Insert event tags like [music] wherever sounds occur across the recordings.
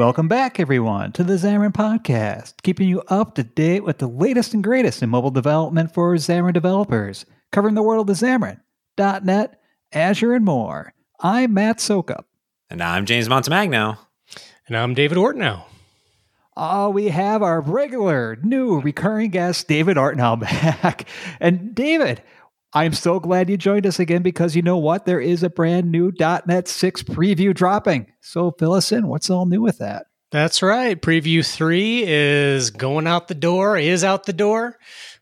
Welcome back, everyone, to the Xamarin Podcast, keeping you up to date with the latest and greatest in mobile development for Xamarin developers, covering the world of Xamarin, .NET, Azure, and more. I'm Matt Soukup. And I'm James Montemagno. And I'm David Ortinau. Oh, we have our regular, new, recurring guest, David Ortinau, [laughs] back. And David, I'm so glad you joined us again because you know what? There is a brand new .NET 6 preview dropping. So fill us in. What's all new with that? That's right. Preview 3 is going out the door, is out the door.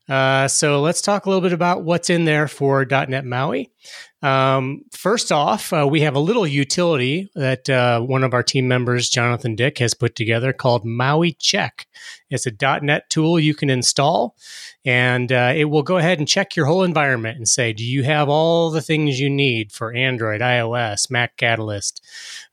Uh, so let's talk a little bit about what's in there for .NET MAUI. Um, first off, uh, we have a little utility that uh, one of our team members, Jonathan Dick, has put together called Maui Check. It's a .NET tool you can install, and uh, it will go ahead and check your whole environment and say, do you have all the things you need for Android, iOS, Mac Catalyst?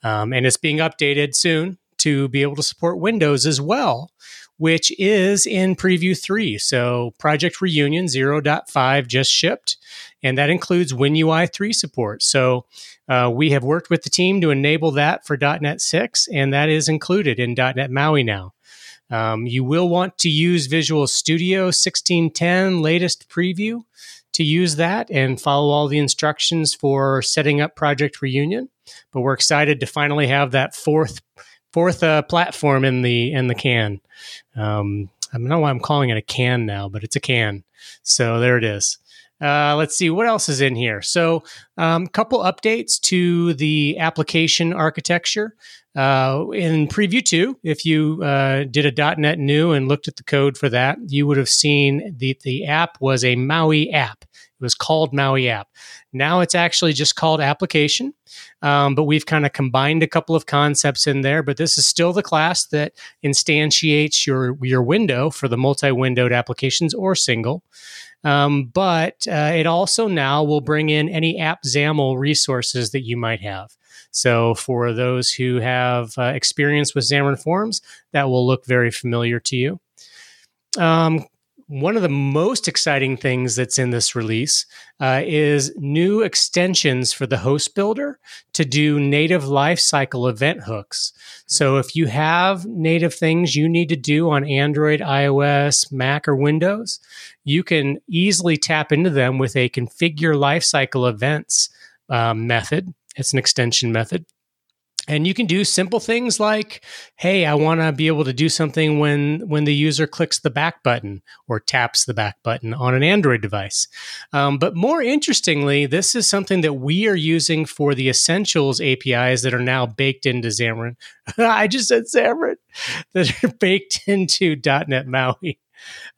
Um, and it's being updated soon to be able to support Windows as well which is in preview 3. So Project Reunion 0.5 just shipped, and that includes WinUI 3 support. So uh, we have worked with the team to enable that for .NET 6, and that is included in .NET MAUI now. Um, you will want to use Visual Studio 1610 latest preview to use that and follow all the instructions for setting up Project Reunion. But we're excited to finally have that fourth fourth uh, platform in the in the can. Um, I don't know why I'm calling it a can now, but it's a can. So there it is. Uh, let's see what else is in here. So, a um, couple updates to the application architecture. Uh, in Preview 2, if you uh, did a .NET new and looked at the code for that, you would have seen the, the app was a MAUI app. It was called MAUI app. Now it's actually just called application, um, but we've kind of combined a couple of concepts in there. But this is still the class that instantiates your your window for the multi-windowed applications or single. Um, but uh, it also now will bring in any app XAML resources that you might have. So for those who have uh, experience with Xamarin Forms, that will look very familiar to you. Um, one of the most exciting things that's in this release uh, is new extensions for the host builder to do native lifecycle event hooks. So if you have native things you need to do on Android, iOS, Mac, or Windows, you can easily tap into them with a configure lifecycle events um, method. It's an extension method. And you can do simple things like, hey, I want to be able to do something when when the user clicks the back button or taps the back button on an Android device. Um, but more interestingly, this is something that we are using for the Essentials APIs that are now baked into Xamarin. [laughs] I just said Xamarin [laughs] that are baked into .NET MAUI.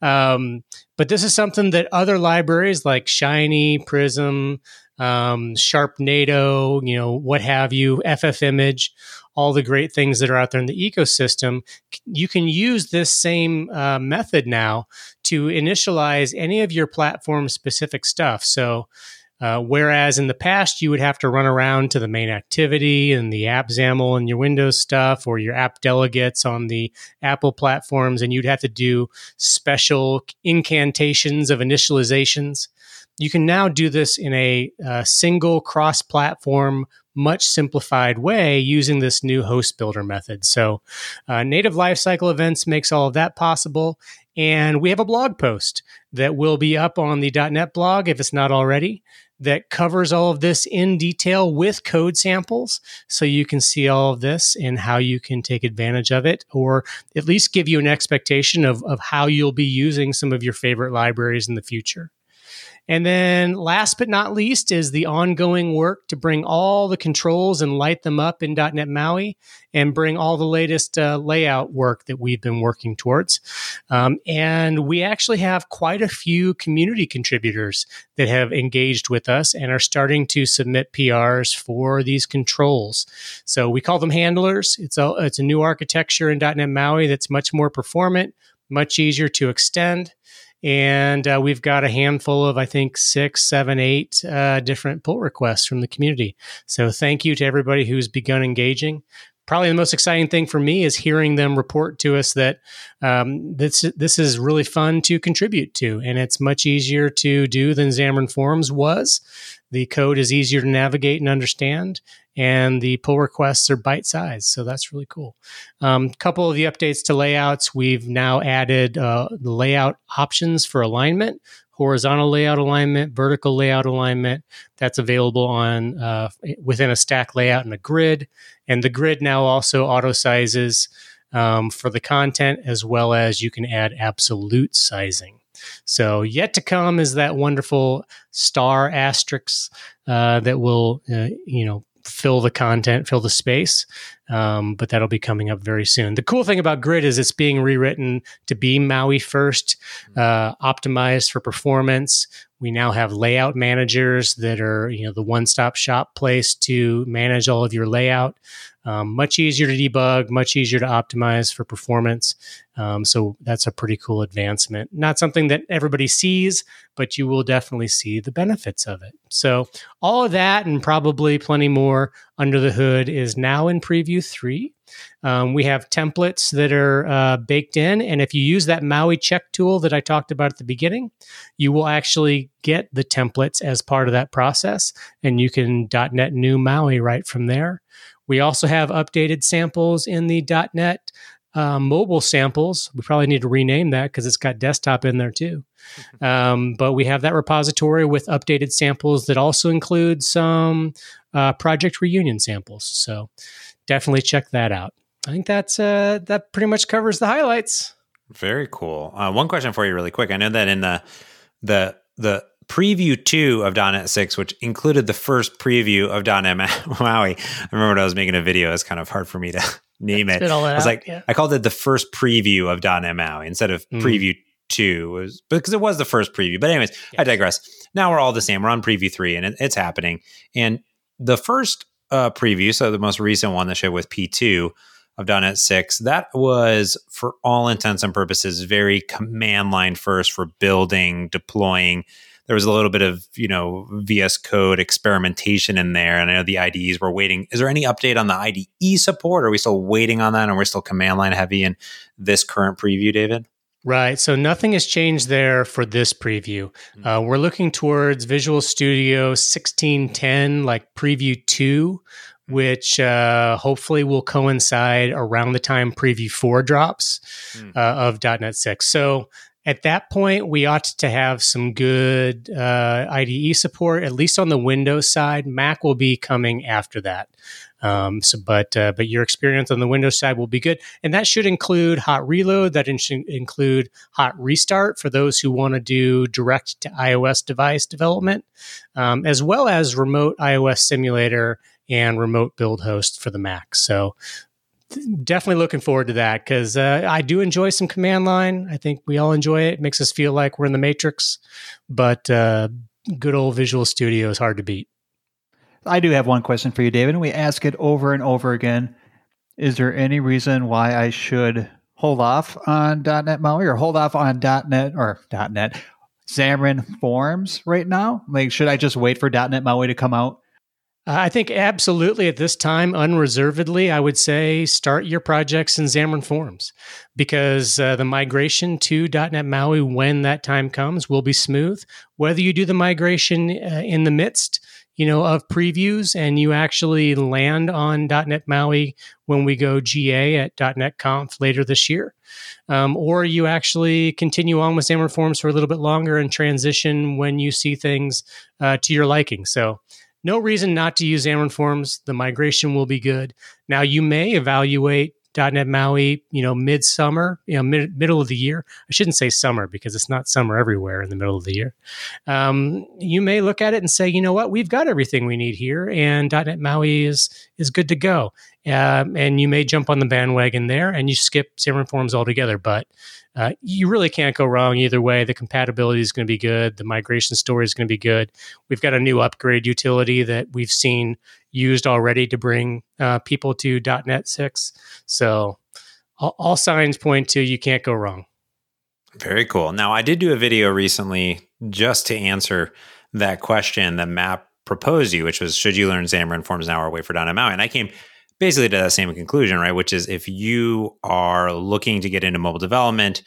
Um, but this is something that other libraries like Shiny, Prism, um, Sharpnado, you know, what have you, FFmpeg, all the great things that are out there in the ecosystem. You can use this same uh, method now to initialize any of your platform specific stuff. So, uh, whereas in the past, you would have to run around to the main activity and the app XAML and your Windows stuff or your app delegates on the Apple platforms, and you'd have to do special incantations of initializations you can now do this in a, a single cross platform, much simplified way using this new host builder method. So, uh, native lifecycle events makes all of that possible. And we have a blog post that will be up on the .NET blog if it's not already that covers all of this in detail with code samples so you can see all of this and how you can take advantage of it or at least give you an expectation of, of how you'll be using some of your favorite libraries in the future. And then last but not least is the ongoing work to bring all the controls and light them up in .NET MAUI and bring all the latest uh, layout work that we've been working towards. Um, and we actually have quite a few community contributors that have engaged with us and are starting to submit PRs for these controls. So we call them handlers. It's a, it's a new architecture in .NET MAUI that's much more performant, much easier to extend and uh, we've got a handful of i think six seven eight uh, different pull requests from the community. So thank you to everybody who's begun engaging probably the most exciting thing for me is hearing them report to us that um, this this is really fun to contribute to, and it's much easier to do than Xamarin Forms was. The code is easier to navigate and understand, and the pull requests are bite sized. So that's really cool. A um, couple of the updates to layouts we've now added uh, layout options for alignment horizontal layout alignment, vertical layout alignment. That's available on uh, within a stack layout and a grid. And the grid now also auto sizes um, for the content as well as you can add absolute sizing. So yet to come is that wonderful star asterisk uh, that will, uh, you know, fill the content, fill the space. Um, but that'll be coming up very soon. The cool thing about Grid is it's being rewritten to be Maui first, uh, optimized for performance. We now have layout managers that are, you know, the one-stop shop place to manage all of your layout. Um, much easier to debug, much easier to optimize for performance. Um, so that's a pretty cool advancement. Not something that everybody sees, but you will definitely see the benefits of it. So all of that and probably plenty more under the hood is now in preview three. Um, we have templates that are uh, baked in. And if you use that Maui check tool that I talked about at the beginning, you will actually get the templates as part of that process. And you can .NET new Maui right from there. We also have updated samples in the .NET uh, mobile samples. We probably need to rename that because it's got desktop in there too. [laughs] Um, but we have that repository with updated samples that also include some uh, project reunion samples. So definitely check that out. I think that's uh, that pretty much covers the highlights. Very cool. Uh, one question for you, really quick. I know that in the the the preview two of Don .NET 6, which included the first preview of Don .NET [laughs] Maui. I remember when I was making a video, it's kind of hard for me to [laughs] name it. I was out, like, yeah. I called it the first preview of Don .NET Maui instead of mm. preview two, was because it was the first preview. But anyways, yes. I digress. Now we're all the same. We're on preview three, and it, it's happening. And the first uh, preview, so the most recent one that showed with P2 of .NET 6, that was for all intents and purposes very command line first for building, deploying there was a little bit of you know VS Code experimentation in there, and I know the IDEs were waiting. Is there any update on the IDE support? Are we still waiting on that, and we're still command line heavy in this current preview, David? Right. So nothing has changed there for this preview. Mm-hmm. Uh, we're looking towards Visual Studio 1610, like preview two, hmm. which uh, hopefully will coincide around the time preview four drops mm. uh, of .NET 6. So at that point, we ought to have some good uh, IDE support, at least on the Windows side. Mac will be coming after that. Um, so, but uh, but your experience on the Windows side will be good, and that should include Hot Reload. That should include Hot Restart for those who want to do direct to iOS device development, um, as well as Remote iOS Simulator and Remote Build Host for the Mac. So definitely looking forward to that because uh, I do enjoy some command line. I think we all enjoy it. it makes us feel like we're in the Matrix, but uh, good old Visual Studio is hard to beat. I do have one question for you, David, we ask it over and over again. Is there any reason why I should hold off on .NET Maui or hold off on .NET or .NET Xamarin Forms right now? Like, should I just wait for .NET Maui to come out I think absolutely at this time, unreservedly, I would say start your projects in Xamarin Forms because uh, the migration to .NET MAUI, when that time comes, will be smooth. Whether you do the migration uh, in the midst, you know, of previews and you actually land on .NET MAUI when we go GA at .NET Conf later this year, um, or you actually continue on with Xamarin Forms for a little bit longer and transition when you see things uh, to your liking. So no reason not to use Xamarin Forms. The migration will be good. Now you may evaluate .NET Maui, you know, midsummer, you know, mid- middle of the year. I shouldn't say summer because it's not summer everywhere in the middle of the year. Um, you may look at it and say, you know what, we've got everything we need here, and .NET Maui is is good to go. Um, and you may jump on the bandwagon there, and you skip Xamarin Forms altogether. But uh, you really can't go wrong either way. The compatibility is going to be good. The migration story is going to be good. We've got a new upgrade utility that we've seen used already to bring uh, people to .NET 6. So all, all signs point to you can't go wrong. Very cool. Now, I did do a video recently just to answer that question that Matt proposed you, which was should you learn Xamarin Forms now or wait for .NET Maui? And I came basically to that same conclusion, right? Which is if you are looking to get into mobile development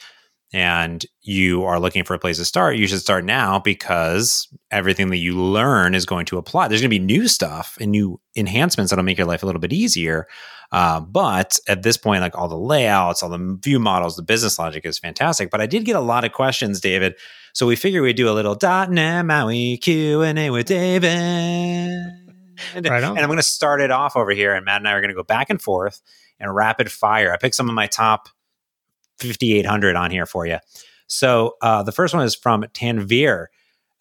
and you are looking for a place to start, you should start now because everything that you learn is going to apply. There's going to be new stuff and new enhancements that'll make your life a little bit easier. Uh, but at this point, like all the layouts, all the view models, the business logic is fantastic. But I did get a lot of questions, David. So we figured we'd do a little .NET Maui Q and A with David. [laughs] Right and I'm going to start it off over here, and Matt and I are going to go back and forth and rapid fire. I picked some of my top 5800 on here for you. So uh, the first one is from Tanvir.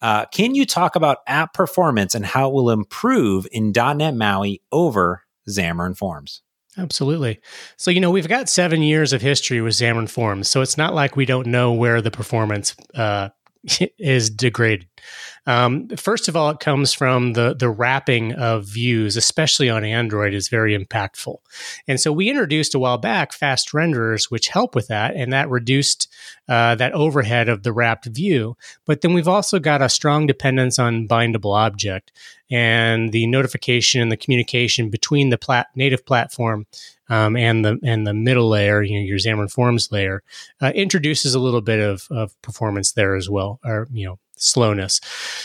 Uh, can you talk about app performance and how it will improve in .NET MAUI over Xamarin Forms? Absolutely. So, you know, we've got seven years of history with Xamarin Forms, so it's not like we don't know where the performance uh, is degraded. Um, first of all, it comes from the the wrapping of views, especially on Android, is very impactful. And so we introduced a while back fast renderers, which help with that, and that reduced uh, that overhead of the wrapped view. But then we've also got a strong dependence on bindable object and the notification and the communication between the plat- native platform um, and the and the middle layer, you know, your Xamarin Forms layer, uh, introduces a little bit of, of performance there as well, or you know, slowness.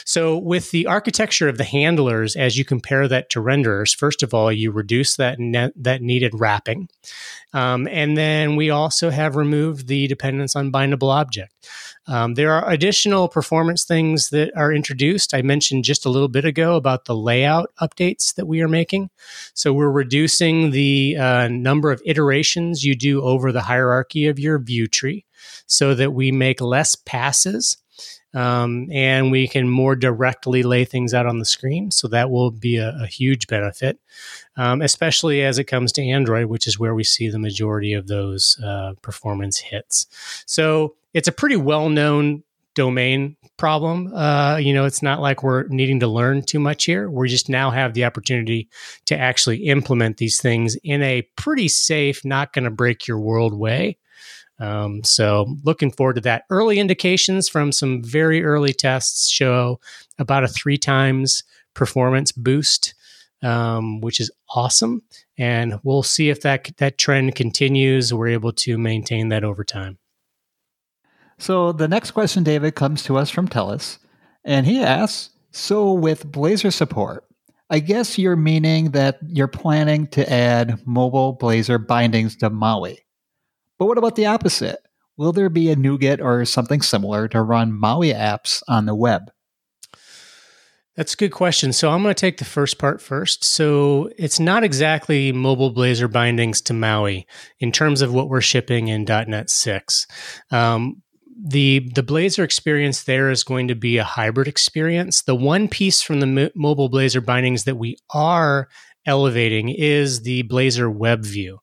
So, with the architecture of the handlers, as you compare that to renderers, first of all, you reduce that net, that needed wrapping, um, and then we also have removed the dependence on bindable object. Um, there are additional performance things that are introduced. I mentioned just a little bit ago about the layout updates that we are making. So we're reducing the uh, number of iterations you do over the hierarchy of your view tree so that we make less passes um, and we can more directly lay things out on the screen. So that will be a, a huge benefit, um, especially as it comes to Android, which is where we see the majority of those uh, performance hits. So it's a pretty well known domain problem. Uh, you know, it's not like we're needing to learn too much here. We just now have the opportunity to actually implement these things in a pretty safe, not going to break your world way. Um, so looking forward to that. Early indications from some very early tests show about a three times performance boost, um, which is awesome. And we'll see if that that trend continues. We're able to maintain that over time. So the next question, David, comes to us from Telus, and he asks, "So with Blazor support." I guess you're meaning that you're planning to add mobile Blazor bindings to Maui. But what about the opposite? Will there be a NuGet or something similar to run Maui apps on the web? That's a good question. So I'm going to take the first part first. So it's not exactly mobile Blazor bindings to Maui in terms of what we're shipping in .NET 6. Um, the the Blazor experience there is going to be a hybrid experience. The one piece from the mobile Blazor bindings that we are elevating is the Blazor web view.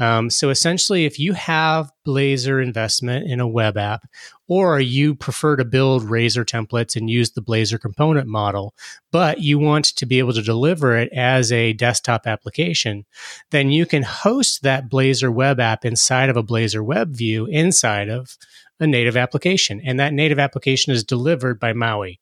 Um, so essentially, if you have Blazor investment in a web app, or you prefer to build Razor templates and use the Blazor component model, but you want to be able to deliver it as a desktop application, then you can host that Blazor web app inside of a Blazor web view inside of a native application. And that native application is delivered by Maui.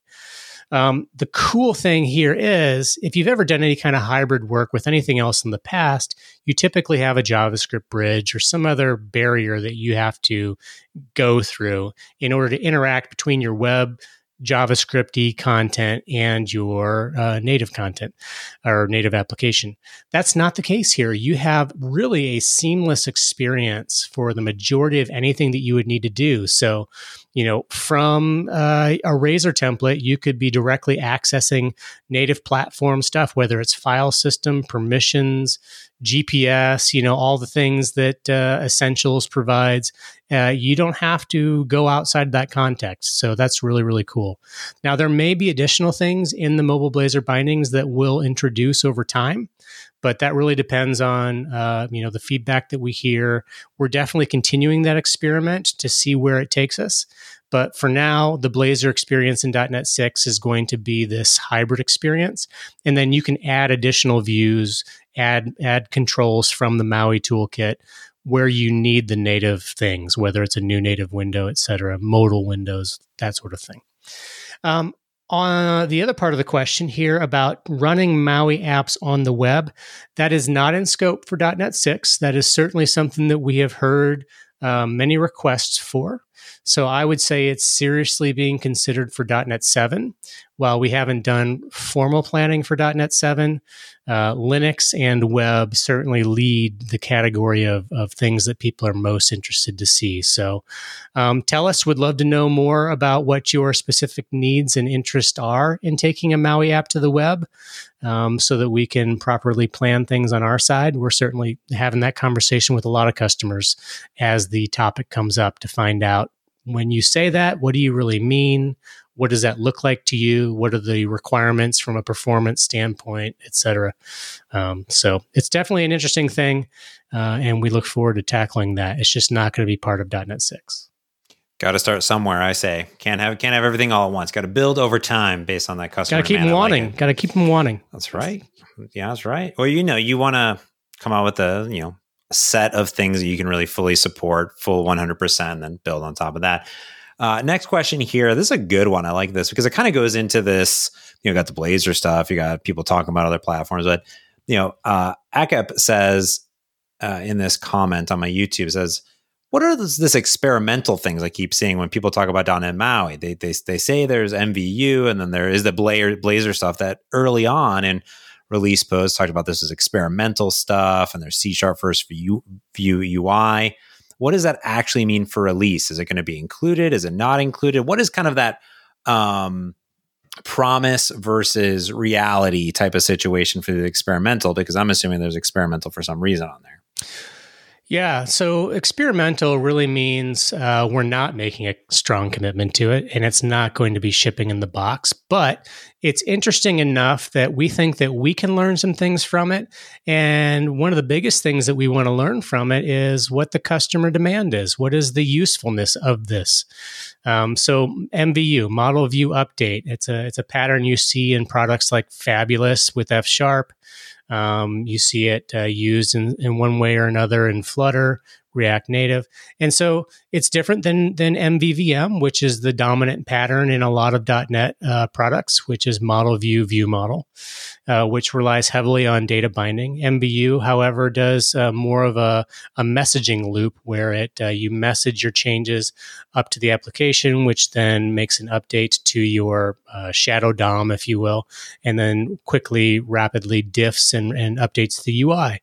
Um, the cool thing here is if you've ever done any kind of hybrid work with anything else in the past, you typically have a JavaScript bridge or some other barrier that you have to go through in order to interact between your web JavaScripty content and your uh, native content or native application. That's not the case here. You have really a seamless experience for the majority of anything that you would need to do. So, you know, from uh, a Razor template, you could be directly accessing native platform stuff, whether it's file system, permissions, GPS, you know, all the things that uh, Essentials provides. Uh, you don't have to go outside that context. So that's really, really cool. Now, there may be additional things in the Mobile Blazor bindings that we'll introduce over time, but that really depends on, uh, you know, the feedback that we hear. We're definitely continuing that experiment to see where it takes us. But for now, the Blazor experience in .NET 6 is going to be this hybrid experience. And then you can add additional views, add, add controls from the Maui toolkit where you need the native things, whether it's a new native window, et cetera, modal windows, that sort of thing. Um, on the other part of the question here about running Maui apps on the web, that is not in scope for .NET 6. That is certainly something that we have heard um, many requests for. So I would say it's seriously being considered for .NET 7. While we haven't done formal planning for .NET 7, uh, Linux and web certainly lead the category of, of things that people are most interested to see. So um, tell us, would love to know more about what your specific needs and interests are in taking a Maui app to the web um, so that we can properly plan things on our side. We're certainly having that conversation with a lot of customers as the topic comes up to find out when you say that, what do you really mean? What does that look like to you? What are the requirements from a performance standpoint, et cetera? Um, so it's definitely an interesting thing, uh, and we look forward to tackling that. It's just not going to be part of .NET 6. Got to start somewhere. I say can't have can't have everything all at once. Got to build over time based on that customer. Got to keep them wanting. Like Got to keep them wanting. That's right. Yeah, that's right. Or you know, you want to come out with a you know set of things that you can really fully support, full 100%, and then build on top of that. Uh, next question here. This is a good one. I like this because it kind of goes into this. You know, got the Blazor stuff. You got people talking about other platforms, but you know, uh, Akep says uh, in this comment on my YouTube says, "What are this, this, experimental things I keep seeing when people talk about .NET Maui? They they they say there's MVU and then there is the Blazor Blazor stuff that early on and." release post talked about this as experimental stuff and there's C sharp first view, view UI. What does that actually mean for release? Is it going to be included? Is it not included? What is kind of that um, promise versus reality type of situation for the experimental? Because I'm assuming there's experimental for some reason on there. Yeah, so experimental really means uh, we're not making a strong commitment to it, and it's not going to be shipping in the box. But it's interesting enough that we think that we can learn some things from it. And one of the biggest things that we want to learn from it is what the customer demand is. What is the usefulness of this? Um, so MVU, model view update. It's a it's a pattern you see in products like Fabulous with F sharp. Um, you see it uh, used in, in one way or another in Flutter, React Native. And so it's different than, than MVVM, which is the dominant pattern in a lot of .NET uh, products, which is model view view model, uh, which relies heavily on data binding. MVU, however, does uh, more of a, a messaging loop where it uh, you message your changes up to the application, which then makes an update to your uh, shadow DOM, if you will, and then quickly, rapidly diffs and, and updates the UI.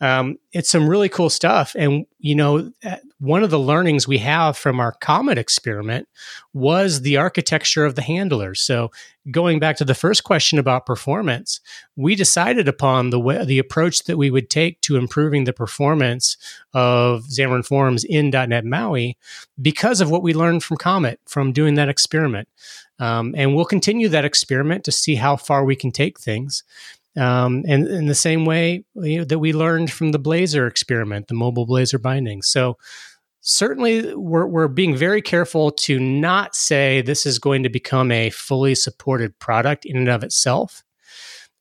Um, it's some really cool stuff. And, you know, uh, one of the learnings we have from our Comet experiment was the architecture of the handlers. So, going back to the first question about performance, we decided upon the way, the approach that we would take to improving the performance of Xamarin Forms in .NET MAUI because of what we learned from Comet from doing that experiment. Um, and we'll continue that experiment to see how far we can take things. Um, and in the same way you know, that we learned from the Blazor experiment, the mobile Blazor binding. So certainly we're, we're being very careful to not say this is going to become a fully supported product in and of itself.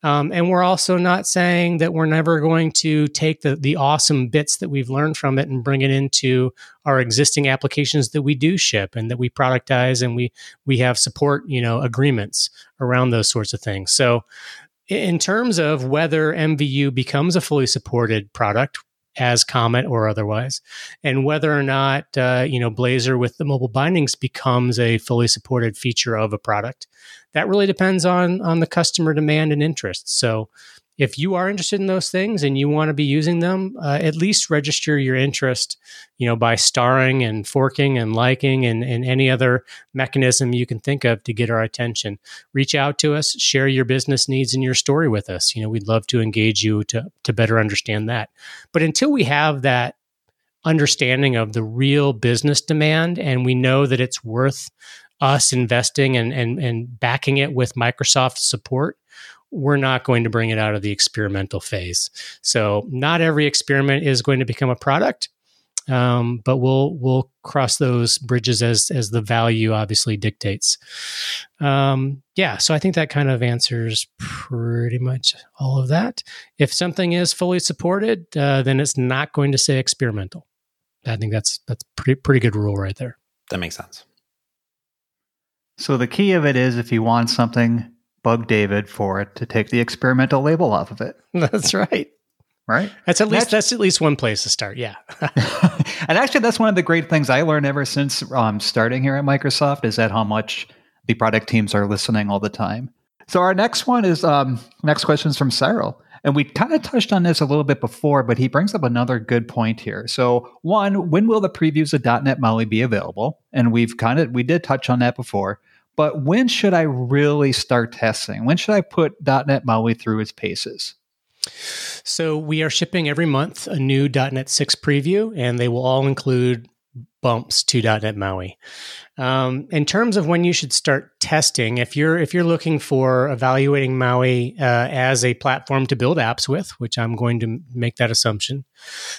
Um, and we're also not saying that we're never going to take the, the awesome bits that we've learned from it and bring it into our existing applications that we do ship and that we productize and we we have support you know agreements around those sorts of things. So in terms of whether MVU becomes a fully supported product as Comet or otherwise, and whether or not uh, you know Blazor with the mobile bindings becomes a fully supported feature of a product, that really depends on on the customer demand and interest. So if you are interested in those things and you want to be using them, uh, at least register your interest, you know, by starring and forking and liking and, and any other mechanism you can think of to get our attention. Reach out to us, share your business needs and your story with us. You know, we'd love to engage you to, to better understand that. But until we have that understanding of the real business demand and we know that it's worth us investing and, and, and backing it with Microsoft support, we're not going to bring it out of the experimental phase. So not every experiment is going to become a product, um, but we'll we'll cross those bridges as as the value obviously dictates. Um, yeah, so I think that kind of answers pretty much all of that. If something is fully supported, uh, then it's not going to say experimental. I think that's that's pretty pretty good rule right there. That makes sense. So the key of it is if you want something, bug David for it to take the experimental label off of it. [laughs] That's right. Right. That's at least that's, that's at least one place to start. Yeah. [laughs] [laughs] and actually, that's one of the great things I learned ever since um, starting here at Microsoft is that how much the product teams are listening all the time. So our next one is um, next question is from Cyril. And we kind of touched on this a little bit before, but he brings up another good point here. So, one, when will the previews of .NET MAUI be available? And we've kind of we did touch on that before. But when should I really start testing? When should I put .NET MAUI through its paces? So we are shipping every month a new .NET 6 preview, and they will all include bumps to .NET MAUI. Um, in terms of when you should start testing, if you're if you're looking for evaluating Maui uh, as a platform to build apps with, which I'm going to make that assumption,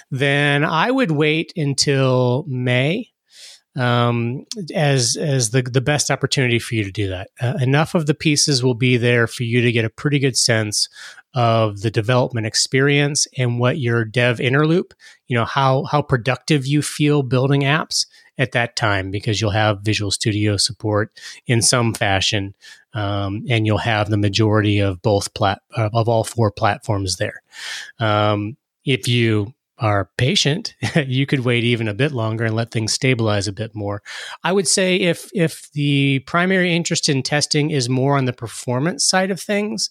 then I would wait until May um, as as the the best opportunity for you to do that. Uh, enough of the pieces will be there for you to get a pretty good sense of the development experience and what your dev inner loop, you know, how how productive you feel building apps at that time because you'll have Visual Studio support in some fashion, um, and you'll have the majority of both plat of all four platforms there. Um, if you are patient, [laughs] you could wait even a bit longer and let things stabilize a bit more. I would say if if the primary interest in testing is more on the performance side of things,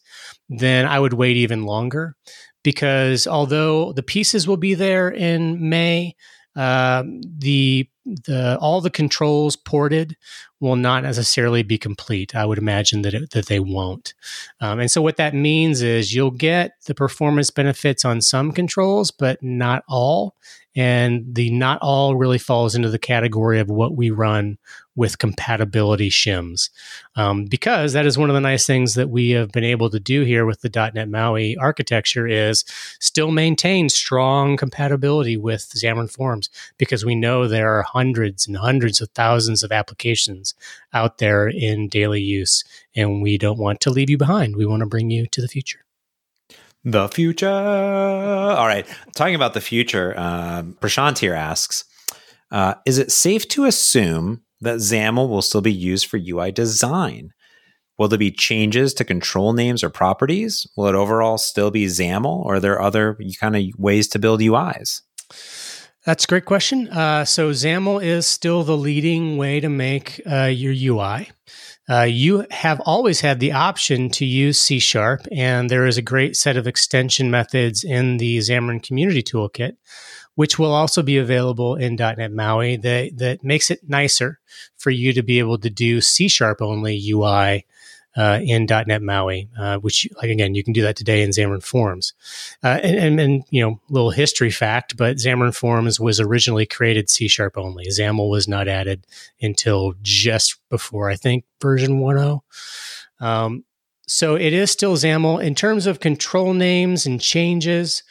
then I would wait even longer because although the pieces will be there in May, uh, the the all the controls ported will not necessarily be complete. I would imagine that it, that they won't. Um, and so what that means is you'll get the performance benefits on some controls, but not all. And the not all really falls into the category of what we run with compatibility shims. Um, because that is one of the nice things that we have been able to do here with the .NET MAUI architecture is still maintain strong compatibility with Xamarin Forms because we know there are hundreds and hundreds of thousands of applications out there in daily use and we don't want to leave you behind. We want to bring you to the future. The future. All right. Talking about the future, uh, Prashant here asks uh, Is it safe to assume that XAML will still be used for UI design? Will there be changes to control names or properties? Will it overall still be XAML, or are there other kind of ways to build UIs? That's a great question. Uh, so XAML is still the leading way to make uh, your UI. Uh, you have always had the option to use C Sharp, and there is a great set of extension methods in the Xamarin Community Toolkit which will also be available in .NET MAUI that, that makes it nicer for you to be able to do C sharp only UI uh, in .NET MAUI, uh, which like again you can do that today in Xamarin Forms. Uh, and, and, and, you know, little history fact, but Xamarin Forms was originally created C sharp only. XAML was not added until just before I think version 1.0. Um, so it is still XAML in terms of control names and changes.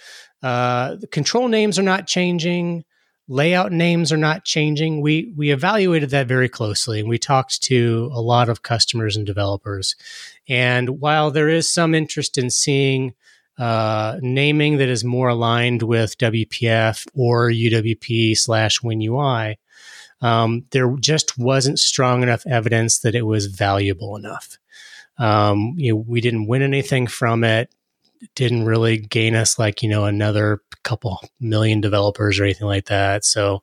Uh, the control names are not changing. Layout names are not changing. We we evaluated that very closely, and we talked to a lot of customers and developers. And while there is some interest in seeing uh, naming that is more aligned with WPF or UWP slash WinUI, um, there just wasn't strong enough evidence that it was valuable enough. Um, you know, we didn't win anything from it didn't really gain us like you know another couple million developers or anything like that. So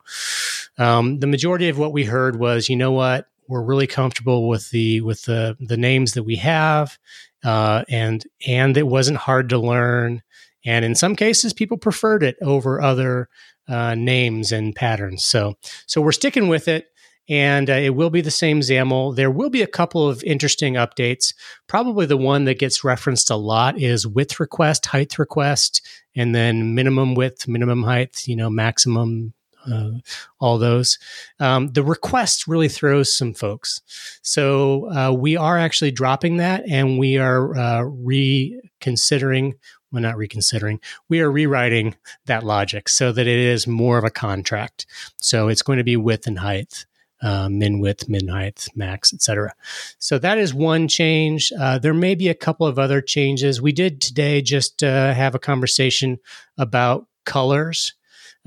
um, the majority of what we heard was, you know what, we're really comfortable with the with the the names that we have, uh, and and it wasn't hard to learn. And in some cases, people preferred it over other uh, names and patterns. So so we're sticking with it and uh, it will be the same XAML. There will be a couple of interesting updates. Probably the one that gets referenced a lot is width request, height request, and then minimum width, minimum height, you know, maximum, uh, all those. Um, the request really throws some folks. So uh, we are actually dropping that and we are uh, reconsidering well, not reconsidering, we are rewriting that logic so that it is more of a contract. So it's going to be width and height uh, min width, min height, max, etc. So that is one change. Uh, there may be a couple of other changes. We did today just uh, have a conversation about colors.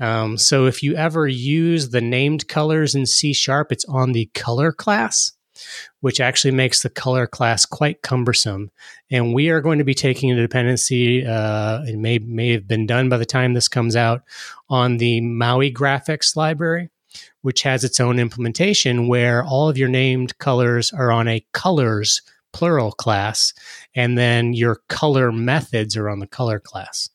Um, so if you ever use the named colors in C sharp, it's on the color class. which actually makes the color class quite cumbersome. And we are going to be taking a dependency, uh, it may, may have been done by the time this comes out, on the Maui graphics library, which has its own implementation where all of your named colors are on a colors plural class, and then your color methods are on the color class,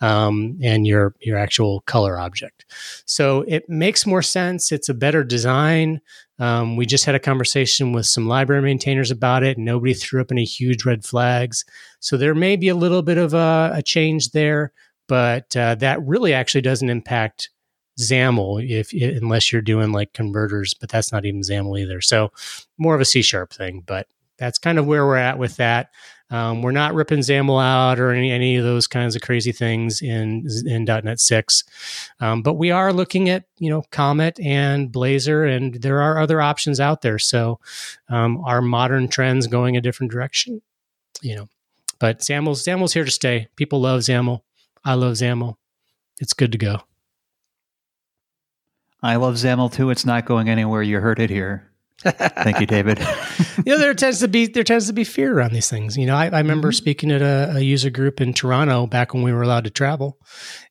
um, and your your actual color object. So it makes more sense. It's a better design. Um, we just had a conversation with some library maintainers about it. And nobody threw up any huge red flags. So there may be a little bit of a, a change there, but uh, that really actually doesn't impact XAML if unless you're doing like converters, but that's not even XAML either. So more of a C sharp thing, but that's kind of where we're at with that. Um, we're not ripping XAML out or any, any of those kinds of crazy things in in .NET 6, um, but we are looking at you know Comet and Blazor, and there are other options out there. So, um, our modern trends going a different direction, you know. But XAML's XAML's here to stay. People love XAML. I love XAML. It's good to go. I love XAML too. It's not going anywhere. You heard it here. Thank you, David. [laughs] you know, there tends to be there tends to be fear around these things. You know, I, I remember mm-hmm. speaking at a, a, user group in Toronto back when we were allowed to travel,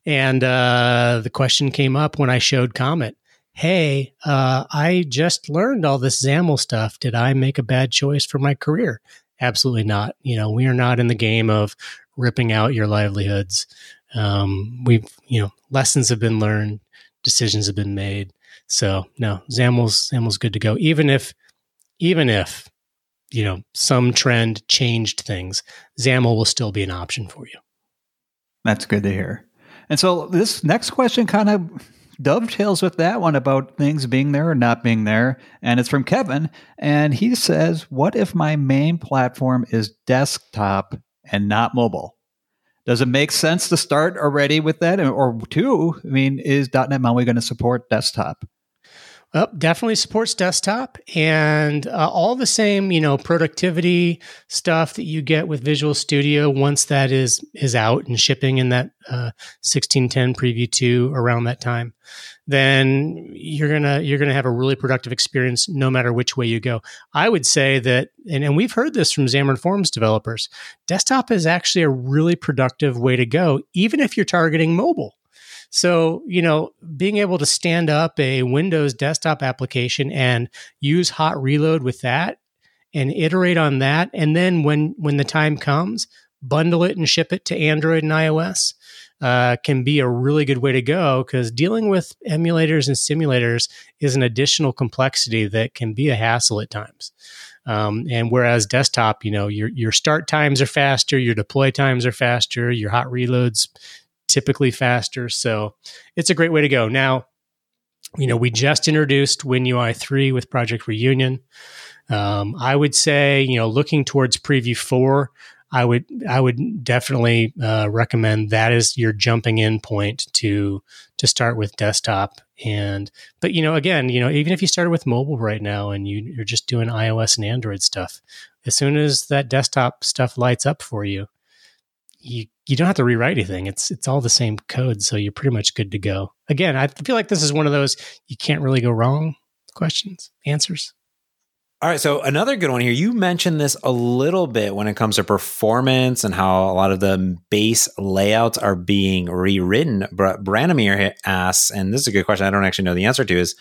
and uh, the question came up when I showed Comet. Hey, uh, I just learned all this XAML stuff. Did I make a bad choice for my career? Absolutely not. You know, we are not in the game of ripping out your livelihoods. Um, we've, you know, lessons have been learned, decisions have been made so no, XAML's XAML's good to go. Even if, even if, you know, some trend changed things, XAML will still be an option for you. That's good to hear. And so this next question kind of dovetails with that one about things being there or not being there. And it's from Kevin. And he says, What if my main platform is desktop and not mobile? Does it make sense to start already with that? Or two, I mean, is .NET MAUI going to support desktop? Definitely supports desktop and uh, all the same, you know, productivity stuff that you get with Visual Studio once that is is out and shipping in that uh, 1610 preview 2 around that time. Then you're gonna you're gonna have a really productive experience no matter which way you go. I would say that, and, and we've heard this from Xamarin Forms developers. Desktop is actually a really productive way to go, even if you're targeting mobile. So, you know, being able to stand up a Windows desktop application and use hot reload with that and iterate on that and then when when the time comes, bundle it and ship it to Android and iOS. Uh, can be a really good way to go because dealing with emulators and simulators is an additional complexity that can be a hassle at times. Um, and whereas desktop, you know, your your start times are faster, your deploy times are faster, your hot reloads typically faster. So it's a great way to go. Now, you know, we just introduced WinUI 3 with Project Reunion. Um, I would say, you know, looking towards Preview 4, I would I would definitely uh, recommend that is your jumping in point to to start with desktop and but you know again you know even if you started with mobile right now and you, you're just doing iOS and Android stuff as soon as that desktop stuff lights up for you you you don't have to rewrite anything. It's it's all the same code, so you're pretty much good to go. Again, I feel like this is one of those you can't really go wrong questions, answers. All right, so another good one here. You mentioned this a little bit when it comes to performance and how a lot of the base layouts are being rewritten. But Branimir asks, and this is a good question I don't actually know the answer to, is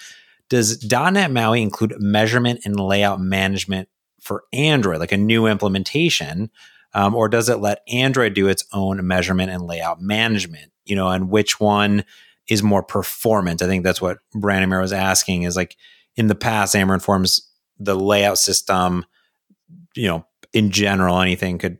does .NET MAUI include measurement and layout management for Android, like a new implementation? Um, or does it let Android do its own measurement and layout management? You know, and which one is more performant? I think that's what Brandon Branimir was asking. Is like in the past, Xamarin informs the layout system. You know, in general, anything could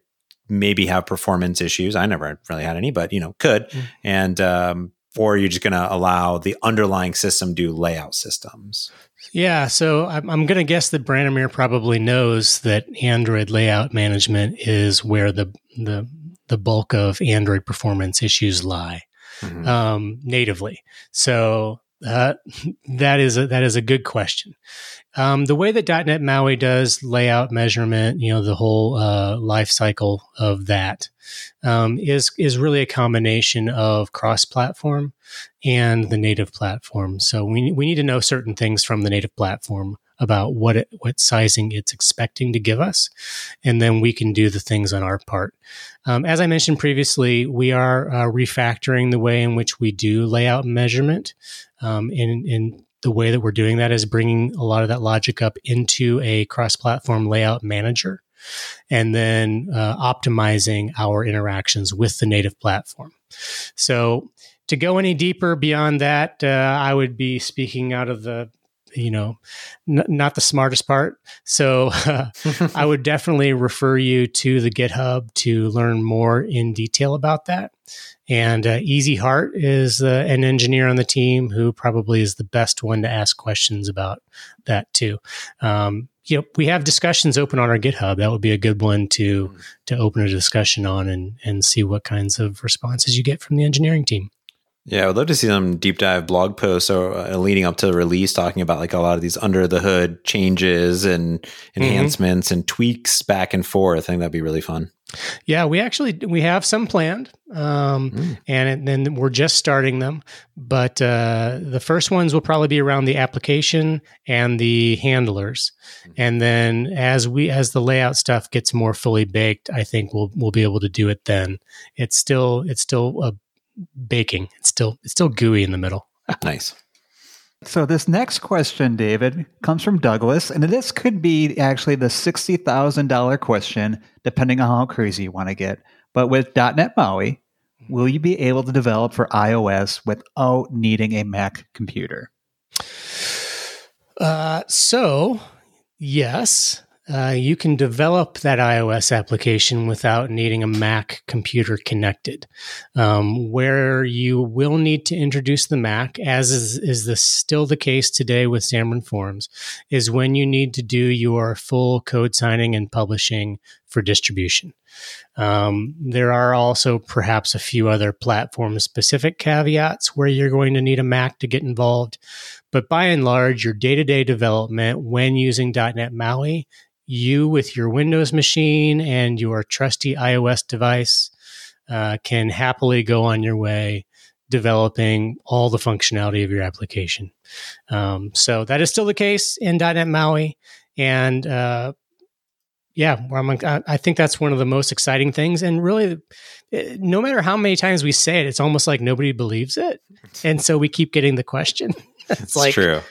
maybe have performance issues. I never really had any, but you know, could. Mm. And um, or you're just going to allow the underlying system do layout systems? Yeah, so I'm, I'm going to guess that Branimir probably knows that Android layout management is where the the the bulk of Android performance issues lie mm-hmm. um, natively. So uh, [laughs] that is a, that is a good question. Um, the way that .NET MAUI does layout measurement, you know, the whole uh, life cycle of that um, is is really a combination of cross-platform and the native platform. So we we need to know certain things from the native platform about what it, what sizing it's expecting to give us, and then we can do the things on our part. Um, as I mentioned previously, we are uh, refactoring the way in which we do layout measurement. Um, in, in the way that we're doing that is bringing a lot of that logic up into a cross-platform layout manager and then uh, optimizing our interactions with the native platform. So, to go any deeper beyond that, uh, I would be speaking out of the you know, n- not the smartest part. So uh, [laughs] I would definitely refer you to the GitHub to learn more in detail about that. And uh, Easy Heart is uh, an engineer on the team who probably is the best one to ask questions about that too. Um, you know, we have discussions open on our GitHub. That would be a good one to mm. to open a discussion on and and see what kinds of responses you get from the engineering team. Yeah, I would love to see some deep dive blog posts or uh, leading up to the release, talking about like a lot of these under the hood changes and mm-hmm. enhancements mm-hmm. and tweaks back and forth. I think that'd be really fun. Yeah, we actually we have some planned, um, mm. and then we're just starting them. But uh, the first ones will probably be around the application and the handlers, mm. and then as we as the layout stuff gets more fully baked, I think we'll we'll be able to do it then. It's still it's still a baking. It's still it's still gooey in the middle. [laughs] nice. So this next question, David, comes from Douglas, and this could be actually the sixty thousand dollar question, depending on how crazy you want to get. But with .NET MAUI, will you be able to develop for iOS without needing a Mac computer? Uh, so yes, uh, you can develop that iOS application without needing a Mac computer connected. Um, where you will need to introduce the Mac, as is, is still the case today with Xamarin Forms, is when you need to do your full code signing and publishing for distribution. Um, there are also perhaps a few other platform specific caveats where you're going to need a Mac to get involved. But by and large, your day to day development when using .NET MAUI you with your Windows machine and your trusty iOS device uh, can happily go on your way developing all the functionality of your application. Um, so that is still the case in .NET MAUI, and uh, yeah, I think that's one of the most exciting things. And really, eh, no matter how many times we say it, it's almost like nobody believes it, and so we keep getting the question. [laughs] it's, it's like true.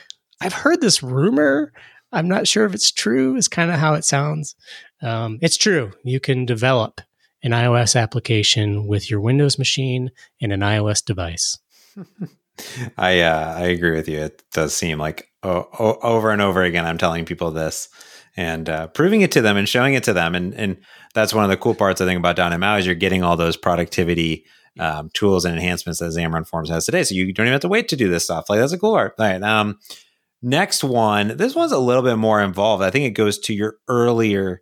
I've heard this rumor I'm not sure if it's true, is kind of how it sounds. Um, it's true. You can develop an iOS application with your Windows machine and an iOS device. [laughs] I uh, I agree with you. It does seem like oh, oh, over and over again. I'm telling people this and uh, proving it to them and showing it to them, and and that's one of the cool parts I think about MAUI is you're getting all those productivity um, tools and enhancements that Xamarin Forms has today. So you don't even have to wait to do this stuff. Like that's a cool part. All right. Um, Next one, this one's a little bit more involved. I think it goes to your earlier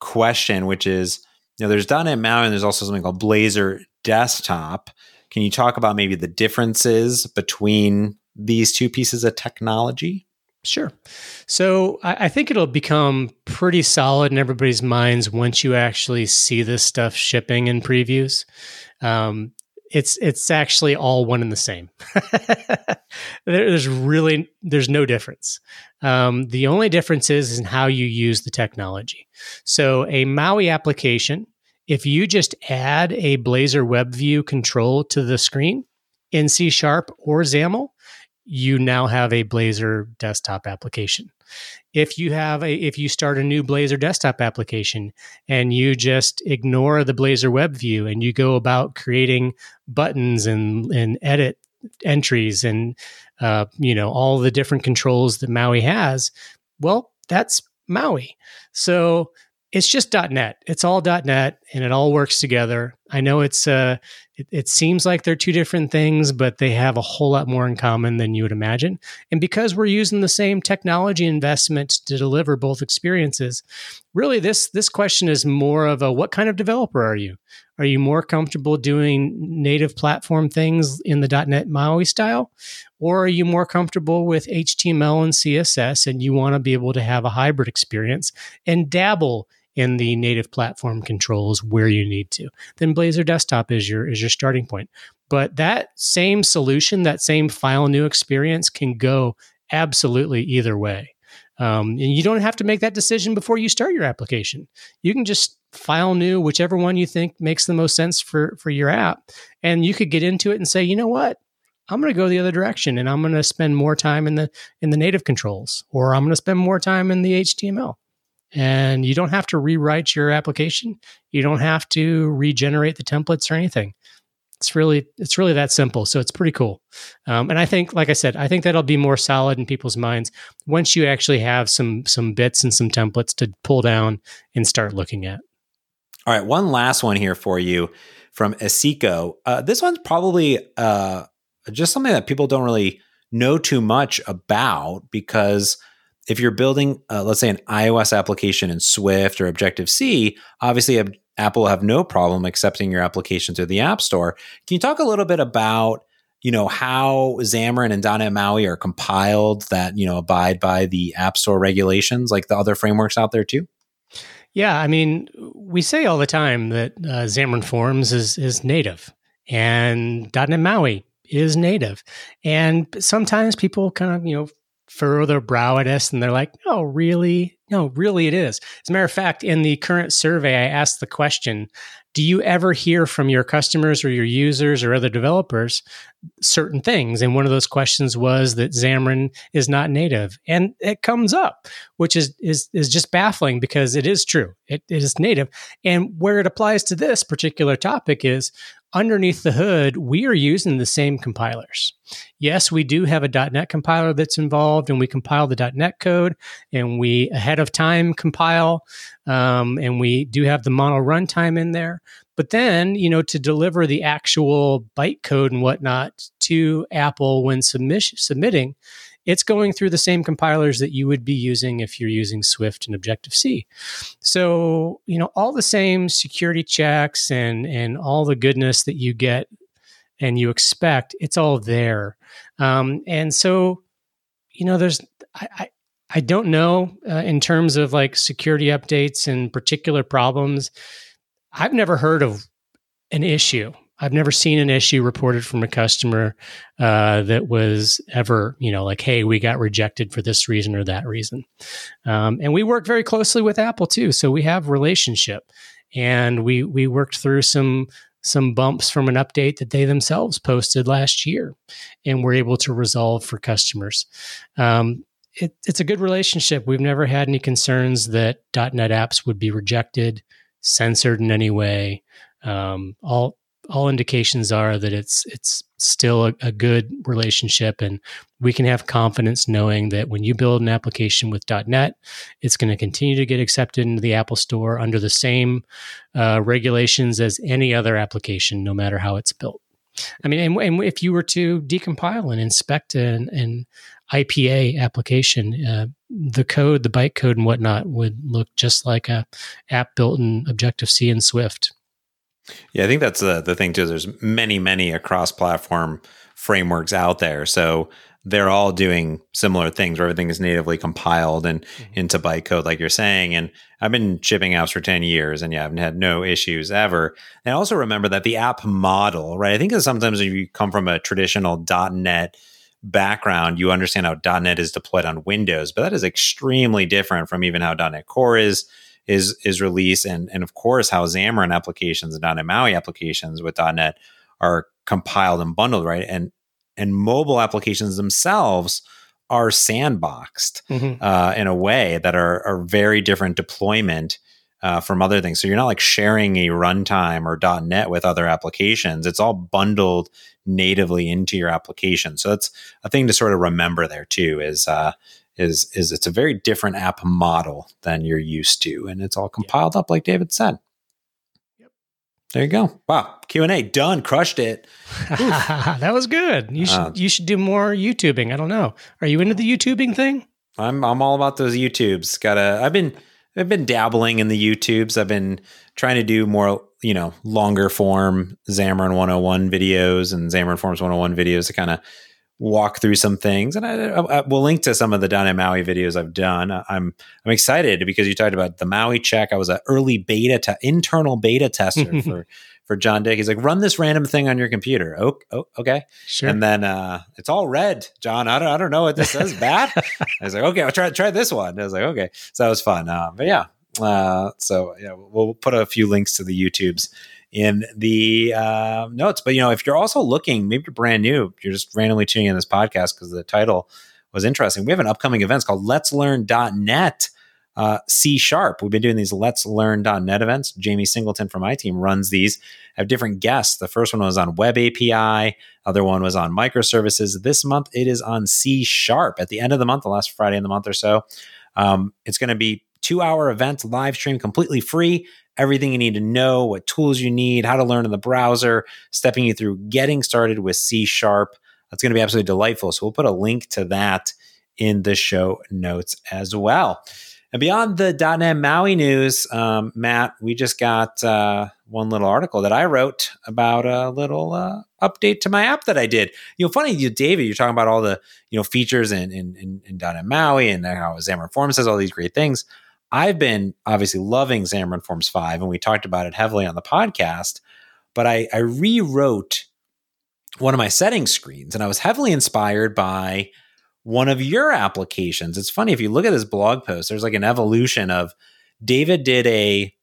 question, which is, you know, there's .NET and there's also something called Blazor Desktop. Can you talk about maybe the differences between these two pieces of technology? Sure. So I, I, think it'll become pretty solid in everybody's minds once you actually see this stuff shipping in previews. Um, it's it's actually all one and the same. [laughs] there's really there's no difference. Um, the only difference is in how you use the technology. So a Maui application, if you just add a Blazor Web View control to the screen in C Sharp or XAML, you now have a Blazor desktop application if you have a if you start a new blazor desktop application and you just ignore the blazor web view and you go about creating buttons and and edit entries and uh, you know all the different controls that maui has well that's maui. So it's just .NET. It's all .NET, and it all works together. I know it's uh, it, it, seems like they're two different things, but they have a whole lot more in common than you would imagine. And because we're using the same technology investment to deliver both experiences, really this this question is more of a what kind of developer are you? Are you more comfortable doing native platform things in the .NET MAUI style, or are you more comfortable with HTML and CSS and you want to be able to have a hybrid experience and dabble in the native platform controls where you need to. Then Blazor Desktop is your is your starting point. But that same solution, that same file new experience can go absolutely either way. Um, and you don't have to make that decision before you start your application. You can just file new, whichever one you think makes the most sense for for your app, and you could get into it and say, you know what, I'm going to go the other direction, and I'm going to spend more time in the in the native controls, or I'm going to spend more time in the HTML. And you don't have to rewrite your application. You don't have to regenerate the templates or anything. It's really it's really that simple. So it's pretty cool. Um, and i think like i said i think that'll be more solid in people's minds once you actually have some some bits and some templates to pull down and start looking at. All right. One last one here for you from Asico. Uh, this one's probably uh, just something that people don't really know too much about because if you're building, uh, let's say, an iOS application in Swift or Objective C, obviously Apple will have no problem accepting your application through the App Store. Can you talk a little bit about you know how Xamarin and .NET MAUI are compiled that you know abide by the App Store regulations, like the other frameworks out there too? Yeah, I mean, we say all the time that uh, Xamarin Forms is is native, and .NET MAUI is native, and sometimes people kind of you know furrow their brow at us and they're like, no, really? No, really it is. As a matter of fact, in the current survey, I asked the question Do you ever hear from your customers or your users or other developers certain things? And one of those questions was that Xamarin is not native. And it comes up, which is is is just baffling because it is true. it, it is native. And where it applies to this particular topic is underneath the hood, we are using the same compilers. Yes, we do have a .NET compiler that's involved, and we compile the .NET code, and we ahead of time compile, um, and we do have the mono runtime in there. But then, you know, to deliver the actual bytecode and whatnot to Apple when submission, submitting, it's going through the same compilers that you would be using if you're using Swift and Objective C. So, you know, all the same security checks and and all the goodness that you get and you expect, it's all there. Um, and so, you know, there's I, I I don't know uh, in terms of like security updates and particular problems. I've never heard of an issue I've never seen an issue reported from a customer uh, that was ever, you know, like, hey, we got rejected for this reason or that reason. Um, and we work very closely with Apple too, so we have relationship, and we we worked through some some bumps from an update that they themselves posted last year, and we're able to resolve for customers. Um, it, it's a good relationship. We've never had any concerns that .NET apps would be rejected, censored in any way. Um, all all indications are that it's it's still a, a, good relationship and we can have confidence knowing that when you build an application with .NET, it's going to continue to get accepted into the Apple Store under the same uh, regulations as any other application, no matter how it's built. I mean, and, and if you were to decompile and inspect an, an IPA application, uh, the code, the bytecode, and whatnot would look just like a app built in Objective C and Swift. Yeah, I think that's the the thing too. There's many, many across platform frameworks out there. So they're all doing similar things where everything is natively compiled and mm-hmm. into bytecode, like you're saying. And I've been shipping apps for 10 years and yeah, I've had no issues ever. And also remember that the app model, right? I think that sometimes if you come from a traditional .NET background, you understand how .NET is deployed on Windows, but that is extremely different from even how .NET Core is is is released, and and of course how Xamarin applications and .NET MAUI applications with .NET are compiled and bundled, right? And and mobile applications themselves are sandboxed mm-hmm. uh, in a way that are, are very different deployment uh, from other things. So you're not like sharing a runtime or .NET with other applications. It's all bundled natively into your application. So that's a thing to sort of remember there too. Is uh, is is it's a very different app model than you're used to, and it's all compiled up like David said. There you go. Wow, Q and A done. Crushed it. [laughs] that was good. You should uh, you should do more YouTubing. I don't know. Are you into the YouTubing thing? I'm I'm all about those YouTubes. Gotta. I've been I've been dabbling in the YouTubes. I've been trying to do more, you know, longer form Xamarin 101 videos and Xamarin Forms 101 videos to kind of walk through some things, and I, I, I will link to some of the .NET Maui videos I've done. I'm I'm excited because you talked about the Maui check. I was an early beta, te- internal beta tester [laughs] for for John Dick. He's like, run this random thing on your computer. Oh, oh okay. Sure. And then uh, it's all red, John. I don't, I don't know what this says. Bad. [laughs] I was like, okay, I'll try try this one. I was like, okay. So that was fun. Uh, but yeah, uh, so yeah, we'll put a few links to the YouTubes in the uh, notes. But you know, if you're also looking, maybe you're brand new, you're just randomly tuning in this podcast because the title was interesting. We have an upcoming event called Let's Learn.net. Uh, C sharp. We've been doing these Let's Learn.net events. Jayme Singleton from my team runs these. I have different guests. The first one was on Web API. Other one was on microservices. This month it is on C sharp. At the end of the month, the last Friday in the month or so, um, it's going to be two hour event, live stream, completely free. Everything you need to know, what tools you need, how to learn in the browser, stepping you through getting started with C sharp. That's going to be absolutely delightful. So we'll put a link to that in the show notes as well. And beyond the .NET Maui news, um, Matt, we just got uh, one little article that I wrote about a little uh, update to my app that I did. You know, funny, you, David, you're talking about all the you know features in in, in, in .NET Maui and how Xamarin Forms says all these great things. I've been obviously loving Xamarin Forms 5, and we talked about it heavily on the podcast, but I, I rewrote one of my settings screens, and I was heavily inspired by one of your applications. It's funny if you look at this blog post, there's like an evolution of David did a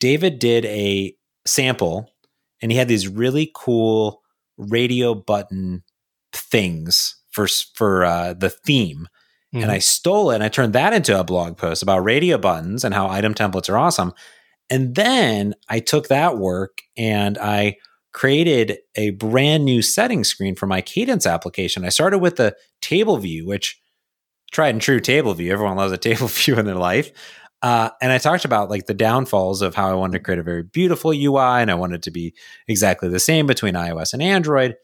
David did a sample and he had these really cool radio button things for for uh, the theme Mm-hmm. And I stole it and I turned that into a blog post about radio buttons and how item templates are awesome. And then I took that work and I created a brand new setting screen for my cadence application. I started with the table view, which tried and true table view. Everyone loves a [laughs] table view in their life. Uh, and I talked about like the downfalls of how I wanted to create a very beautiful UI and I wanted to be exactly the same between iOS and Android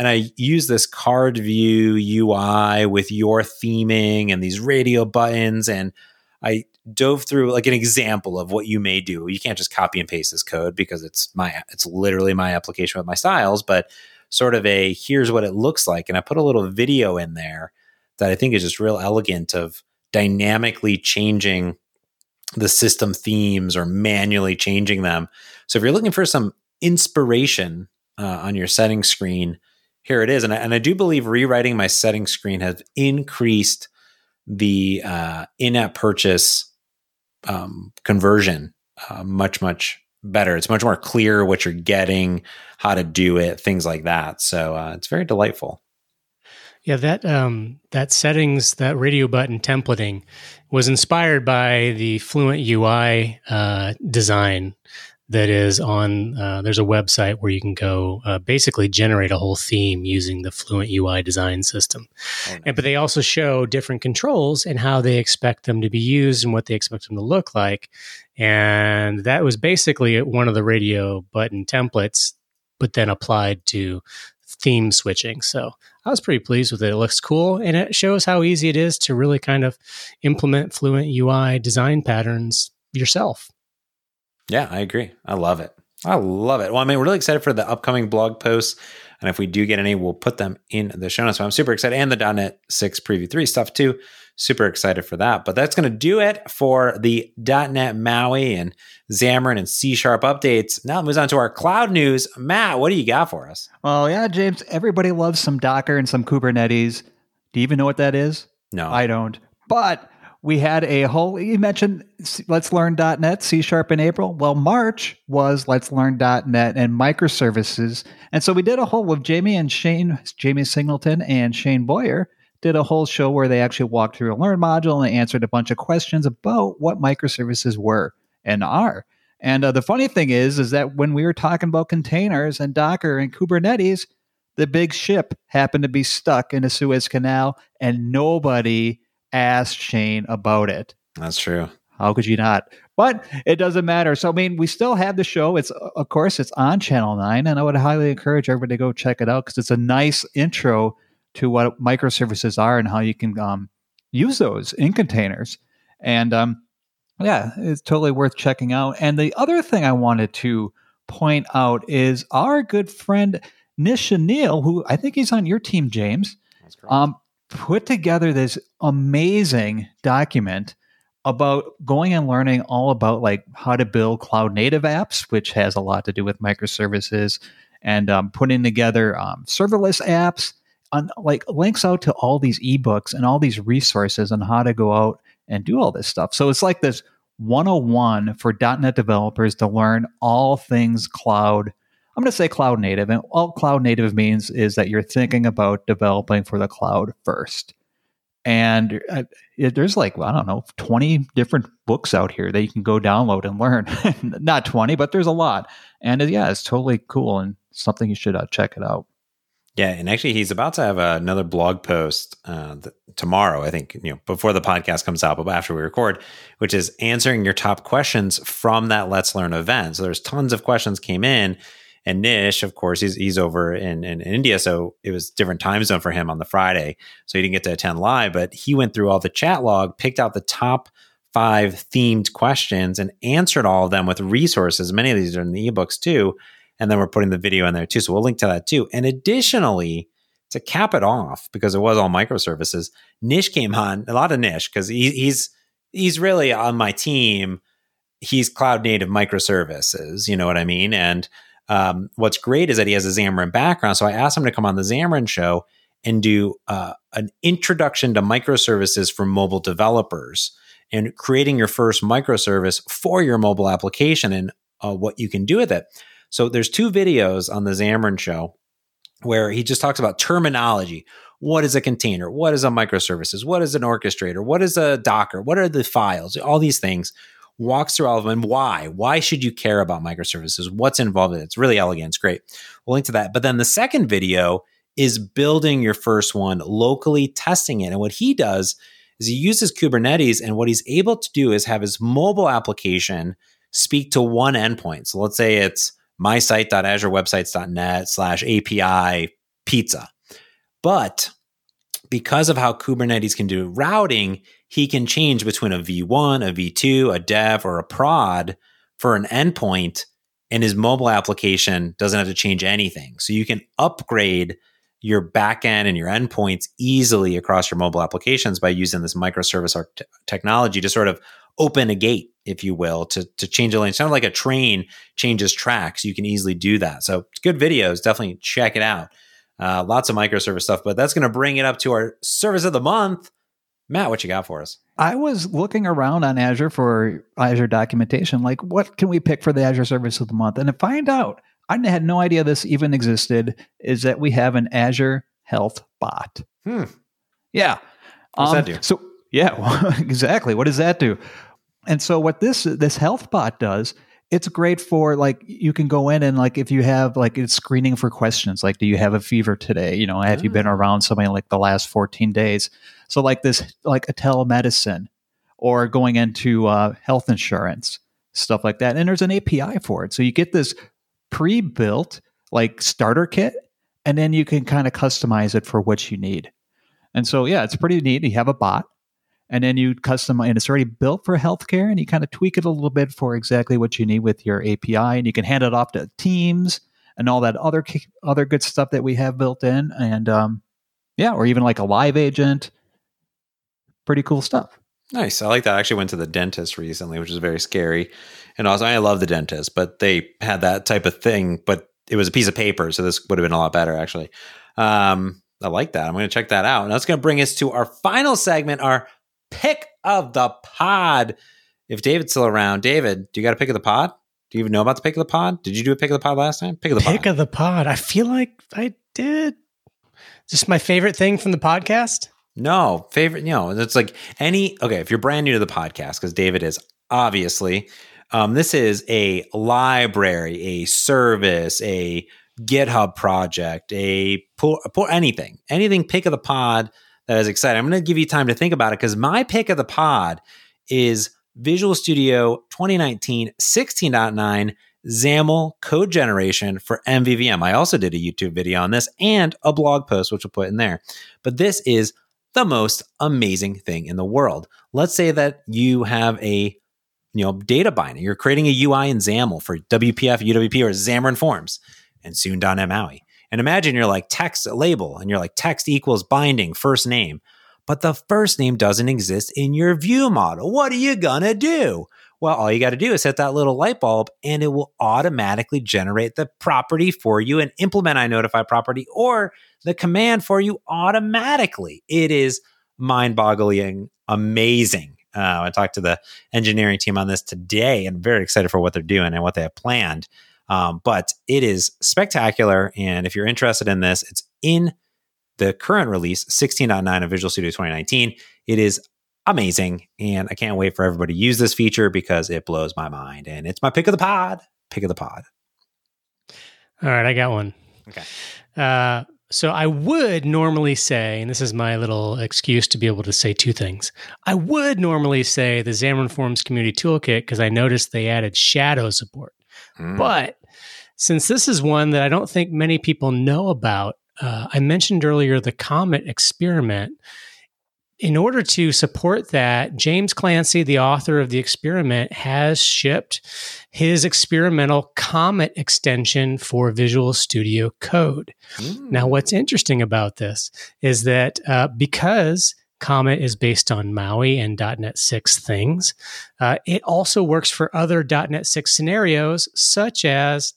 and I use this card view UI with your theming and these radio buttons. And I dove through like an example of what you may do. You can't just copy and paste this code because it's my it's literally my application with my styles, but sort of a here's what it looks like. And I put a little video in there that I think is just real elegant of dynamically changing the system themes or manually changing them. So if you're looking for some inspiration uh, on your settings screen, here it is. And I, and I do believe rewriting my setting screen has increased the uh, in-app purchase um, conversion uh, much much better. It's much more clear what you're getting, how to do it, things like that. So uh, it's very delightful. Yeah, that um, that settings, that radio button templating, was inspired by the Fluent UI uh, design that is on uh, there's a website where you can go uh, basically generate a whole theme using the fluent ui design system. Oh, nice. and, but they also show different controls and how they expect them to be used and what they expect them to look like. And that was basically one of the radio button templates but then applied to theme switching. So i was pretty pleased with it. It looks cool and it shows how easy it is to really kind of implement fluent ui design patterns yourself yeah, I agree. I love it. I love it. Well, I mean, we're really excited for the upcoming blog posts. And if we do get any, we'll put them in the show notes. So I'm super excited. And the .NET 6 Preview 3 stuff too. Super excited for that. But that's going to do it for the .NET MAUI and Xamarin and C Sharp updates. Now it moves on to our cloud news. Matt, what do you got for us? Well, yeah, James, everybody loves some Docker and some Kubernetes. Do you even know what that is? No. I don't. But we had a whole you mentioned let's learn.net c sharp in april. Well march was let's learn.net and microservices. And so we did a whole with jayme and shane jayme singleton and shane boyer did a whole show where they actually walked through a learn module and answered a bunch of questions about what microservices were and are. And uh, the funny thing is is that when we were talking about containers and docker and kubernetes the big ship happened to be stuck in a suez canal and nobody asked Shane about it. That's true. How could you not? But it doesn't matter. So I mean, we still have the show. It's of course it's on Channel Nine, and I would highly encourage everybody to go check it out because it's a nice intro to what microservices are and how you can um, use those in containers. And um, yeah, it's totally worth checking out. And the other thing I wanted to point out is our good friend Nish who I think he's on your team, James, um, put together this amazing document about going and learning all about like how to build cloud native apps, which has a lot to do with microservices, and um, putting together um, serverless apps. On, like links out to all these ebooks and all these resources on how to go out and do all this stuff. So it's like this 101 for .NET developers to learn all things cloud. I'm going to say cloud native, and all cloud native means is that you're thinking about developing for the cloud first. And uh, it, there's like I don't know 20 different books out here that you can go download and learn. [laughs] Not 20, but there's a lot. And uh, yeah, it's totally cool and something you should uh, check it out. Yeah, and actually, he's about to have another blog post uh, th- tomorrow. I think you know before the podcast comes out, but after we record, which is answering your top questions from that Let's Learn event. So there's tons of questions came in, and Nish, of course, he's he's over in, in, in India, so it was different time zone for him on the Friday, so he didn't get to attend live. But he went through all the chat log, picked out the top five themed questions, and answered all of them with resources. Many of these are in the ebooks too and then we're putting the video in there too. So we'll link to that too. And additionally, to cap it off, because it was all microservices, Nish came on a lot of Nish because he, he's he's really on my team. He's cloud native microservices. You know what I mean? And um, what's great is that he has a Xamarin background. So I asked him to come on the Xamarin show and do uh, an introduction to microservices for mobile developers and creating your first microservice for your mobile application and uh, what you can do with it. So there's two videos on the Xamarin show where he just talks about terminology. What is a container? What is a microservices? What is an orchestrator? What is a Docker? What are the files? All these things. Walks through all of them why. Why should you care about microservices? What's involved in it? It's really elegant. It's great. We'll link to that. But then the second video is building your first one, locally testing it. And what he does is he uses Kubernetes, and what he's able to do is have his mobile application speak to one endpoint. So let's say it's mysite.azurewebsites.net slash API pizza. But because of how Kubernetes can do routing, he can change between a V1, a V2, a dev, or a prod for an endpoint, and his mobile application doesn't have to change anything. So you can upgrade your backend and your endpoints easily across your mobile applications by using this microservice art- technology to sort of open a gate, if you will, to, to change a lane. It's kind of like a train changes tracks. You can easily do that. So good videos. Definitely check it out. Uh, lots of microservice stuff, but that's going to bring it up to our service of the month. Matt, what you got for us? I was looking around on Azure for Azure documentation, like what can we pick for the Azure service of the month? And to find out, I had no idea this even existed, is that we have an Azure Health Bot. Hmm. Yeah. What's um, that do? So [laughs] yeah, well, [laughs] exactly. What does that do? And so what this this health bot does, it's great for like you can go in and like if you have like it's screening for questions like do you have a fever today? You know, have you been Ah. around somebody like the last 14 days? So like this like a telemedicine or going into uh, health insurance, stuff like that. And there's an API for it. So you get this pre-built like starter kit and then you can kind of customize it for what you need. And so yeah, it's pretty neat. You have a bot and then you customize and it's already built for healthcare and you kind of tweak it a little bit for exactly what you need with your API and you can hand it off to teams and all that other other good stuff that we have built in and um, yeah or even like a live agent pretty cool stuff Nice. I like that. I actually went to the dentist recently, which is very scary. And also, I love the dentist, but they had that type of thing, but it was a piece of paper. So this would have been a lot better, actually. Um, I like that. I'm going to check that out. And that's going to bring us to our final segment, our pick of the pod. If David's still around, David, do you got a pick of the pod? Do you even know about the pick of the pod? Did you do a pick of the pod last time? Pick of the Pick pod. of the pod. I feel like I did. Just my favorite thing from the podcast. No, favorite. You know, it's like any. Okay, if you're brand new to the podcast, because David is obviously, um, this is a library, a service, a GitHub project, a pull, pull anything, anything. Pick of the pod that is exciting. I'm going to give you time to think about it because my pick of the pod is Visual Studio 2019 16.9 XAML code generation for MVVM. I also did a YouTube video on this and a blog post, which we'll put in there. But this is the most amazing thing in the world. Let's say that you have a you know data binding. You're creating a UI in XAML for WPF, UWP, or Xamarin Forms and soon.NET MAUI. And imagine you're like text label and you're like text equals binding first name, but the first name doesn't exist in your view model. What are you going to do? Well, all you got to do is hit that little light bulb and it will automatically generate the property for you and implement I notify property or the command for you automatically. It is mind boggling amazing. Uh, I talked to the engineering team on this today and very excited for what they're doing and what they have planned. Um, but it is spectacular. And if you're interested in this, it's in the current release, 16.9 of Visual Studio 2019. It is amazing. And I can't wait for everybody to use this feature because it blows my mind. And it's my pick of the pod. Pick of the pod. All right, I got one. Okay. Uh, so I would normally say, and this is my little excuse to be able to say two things. I would normally say the Xamarin Forms Community Toolkit because I noticed they added shadow support. Mm. But since this is one that I don't think many people know about, uh, I mentioned earlier the Comet experiment in order to support that, James Clancy, the author of the experiment, has shipped his experimental Comet extension for Visual Studio Code. Mm. Now, what's interesting about this is that uh, because Comet is based on Maui and .NET 6 things. Uh, it also works for other .NET 6 scenarios, such as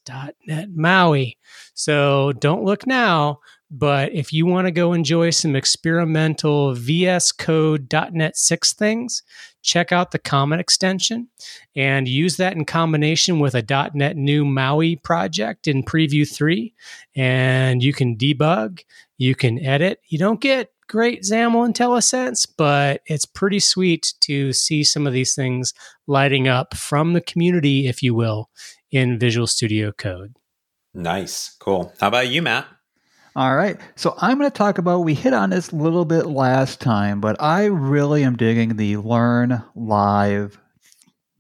.NET Maui. So don't look now, but if you want to go enjoy some experimental VS Code .NET 6 things, check out the Comet extension and use that in combination with a .NET New Maui project in Preview 3. And you can debug, you can edit. You don't get great XAML IntelliSense, but it's pretty sweet to see some of these things lighting up from the community, if you will, in Visual Studio Code. Nice. Cool. How about you, Matt? All right. So I'm going to talk about, we hit on this a little bit last time, but I really am digging the Learn Live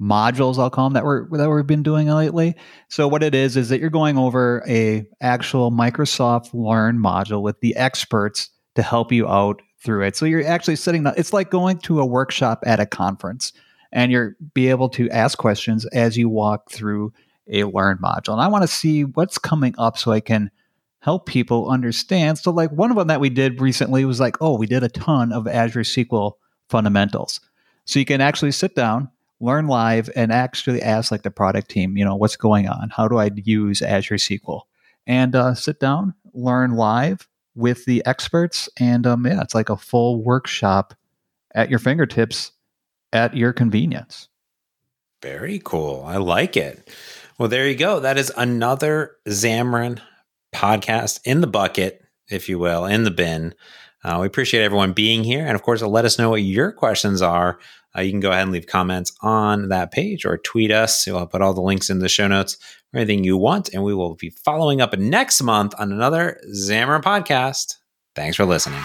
modules I'll call them that we're that we've been doing lately. So what it is is that you're going over a actual Microsoft Learn module with the experts to help you out through it. So you're actually sitting it's like going to a workshop at a conference and you're be able to ask questions as you walk through a Learn module. And I want to see what's coming up so I can help people understand. So, like one of them that we did recently was like, oh, we did a ton of Azure SQL fundamentals. So you can actually sit down, learn live, and actually ask like the product team, you know, what's going on? How do I use Azure SQL? And uh, sit down, learn live with the experts, and um, yeah, it's like a full workshop at your fingertips at your convenience. Very cool. I like it. Well, there you go. That is another Xamarin podcast in the bucket, if you will, in the bin. Uh, we appreciate everyone being here. And of course, let us know what your questions are. Uh, you can go ahead and leave comments on that page or tweet us. We'll put all the links in the show notes or anything you want. And we will be following up next month on another Xamarin podcast. Thanks for listening.